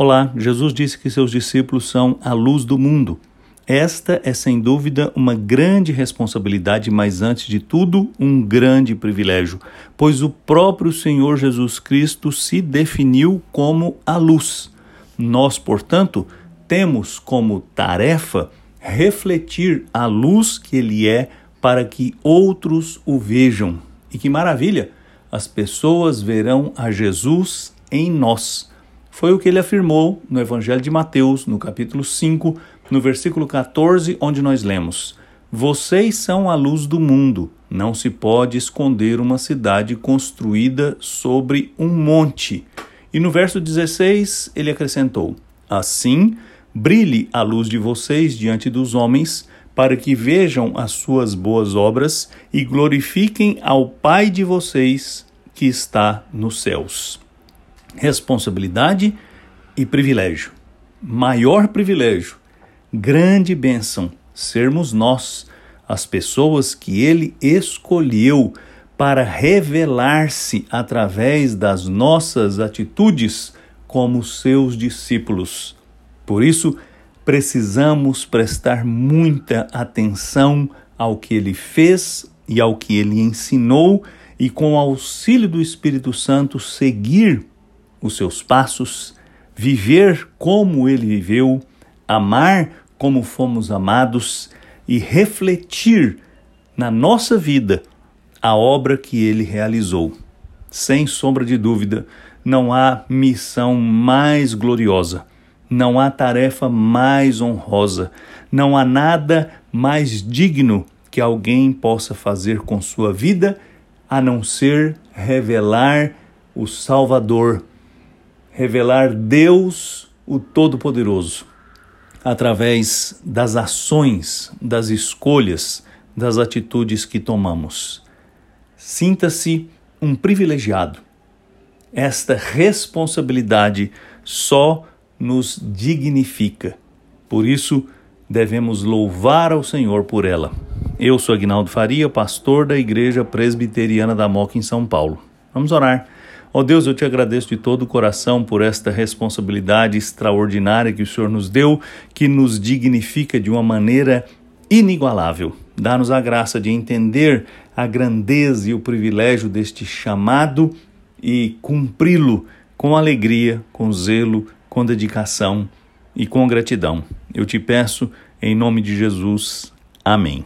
Olá, Jesus disse que seus discípulos são a luz do mundo. Esta é sem dúvida uma grande responsabilidade, mas antes de tudo, um grande privilégio, pois o próprio Senhor Jesus Cristo se definiu como a luz. Nós, portanto, temos como tarefa refletir a luz que ele é para que outros o vejam. E que maravilha! As pessoas verão a Jesus em nós. Foi o que ele afirmou no Evangelho de Mateus, no capítulo 5, no versículo 14, onde nós lemos: Vocês são a luz do mundo. Não se pode esconder uma cidade construída sobre um monte. E no verso 16, ele acrescentou: Assim, brilhe a luz de vocês diante dos homens, para que vejam as suas boas obras e glorifiquem ao Pai de vocês que está nos céus responsabilidade e privilégio. Maior privilégio, grande bênção, sermos nós, as pessoas que ele escolheu para revelar-se através das nossas atitudes como seus discípulos. Por isso, precisamos prestar muita atenção ao que ele fez e ao que ele ensinou e, com o auxílio do Espírito Santo, seguir os seus passos, viver como ele viveu, amar como fomos amados e refletir na nossa vida a obra que ele realizou. Sem sombra de dúvida, não há missão mais gloriosa, não há tarefa mais honrosa, não há nada mais digno que alguém possa fazer com sua vida a não ser revelar o Salvador revelar Deus, o Todo-Poderoso, através das ações, das escolhas, das atitudes que tomamos. Sinta-se um privilegiado. Esta responsabilidade só nos dignifica. Por isso, devemos louvar ao Senhor por ela. Eu sou Agnaldo Faria, pastor da Igreja Presbiteriana da Moca em São Paulo. Vamos orar. Ó oh Deus, eu te agradeço de todo o coração por esta responsabilidade extraordinária que o Senhor nos deu, que nos dignifica de uma maneira inigualável. Dá-nos a graça de entender a grandeza e o privilégio deste chamado e cumpri-lo com alegria, com zelo, com dedicação e com gratidão. Eu te peço, em nome de Jesus. Amém.